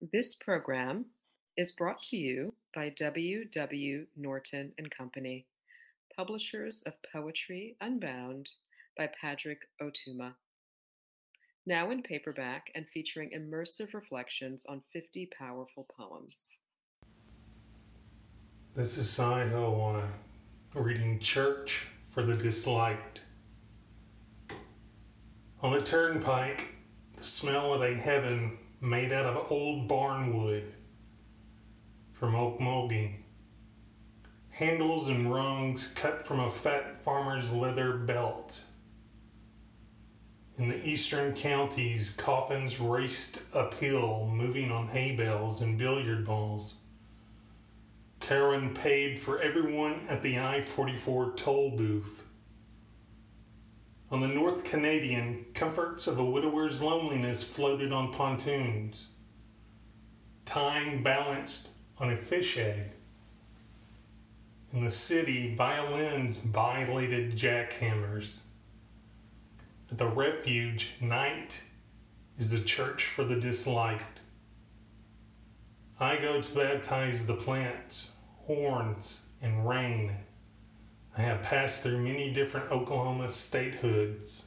This program is brought to you by W. W. Norton and Company, publishers of Poetry Unbound by Patrick Otuma. Now in paperback and featuring immersive reflections on 50 powerful poems. This is Sy Hoahwah reading Church for the Disliked. On the turnpike, the smell of a heaven made out of old barn wood from Okmulgee. Handles and rungs cut from a fat farmer's leather belt. In the eastern counties, coffins raced uphill, moving on hay bales and billiard balls. Karen paid for everyone at the I 44 toll booth. On the North Canadian, comforts of a widower's loneliness floated on pontoons. Time balanced on a fish egg. In the city, violins violated jackhammers. At the refuge, night is the church for the disliked. I go to baptize the plants, horns, and rain. I have passed through many different Oklahoma statehoods.